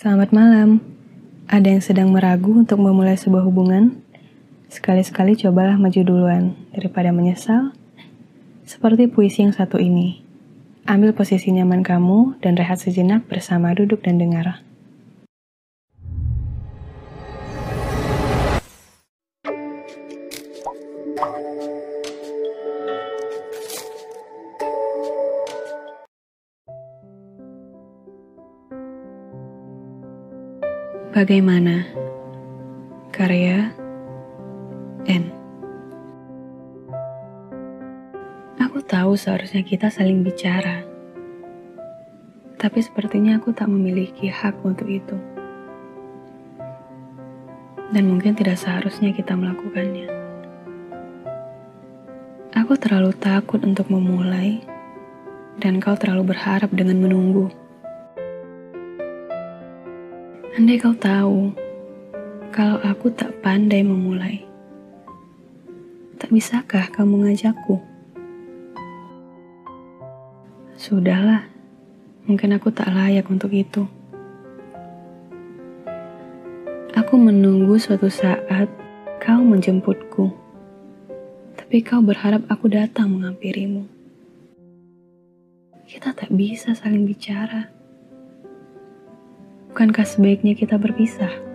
Selamat malam. Ada yang sedang meragu untuk memulai sebuah hubungan? Sekali-sekali cobalah maju duluan daripada menyesal. Seperti puisi yang satu ini. Ambil posisi nyaman kamu dan rehat sejenak bersama duduk dan dengar. Bagaimana? Karya N. Aku tahu seharusnya kita saling bicara. Tapi sepertinya aku tak memiliki hak untuk itu. Dan mungkin tidak seharusnya kita melakukannya. Aku terlalu takut untuk memulai, dan kau terlalu berharap dengan menunggu. Andai kau tahu, kalau aku tak pandai memulai, tak bisakah kamu mengajakku? Sudahlah, mungkin aku tak layak untuk itu. Aku menunggu suatu saat kau menjemputku, tapi kau berharap aku datang menghampirimu. Kita tak bisa saling bicara. Bukankah sebaiknya kita berpisah?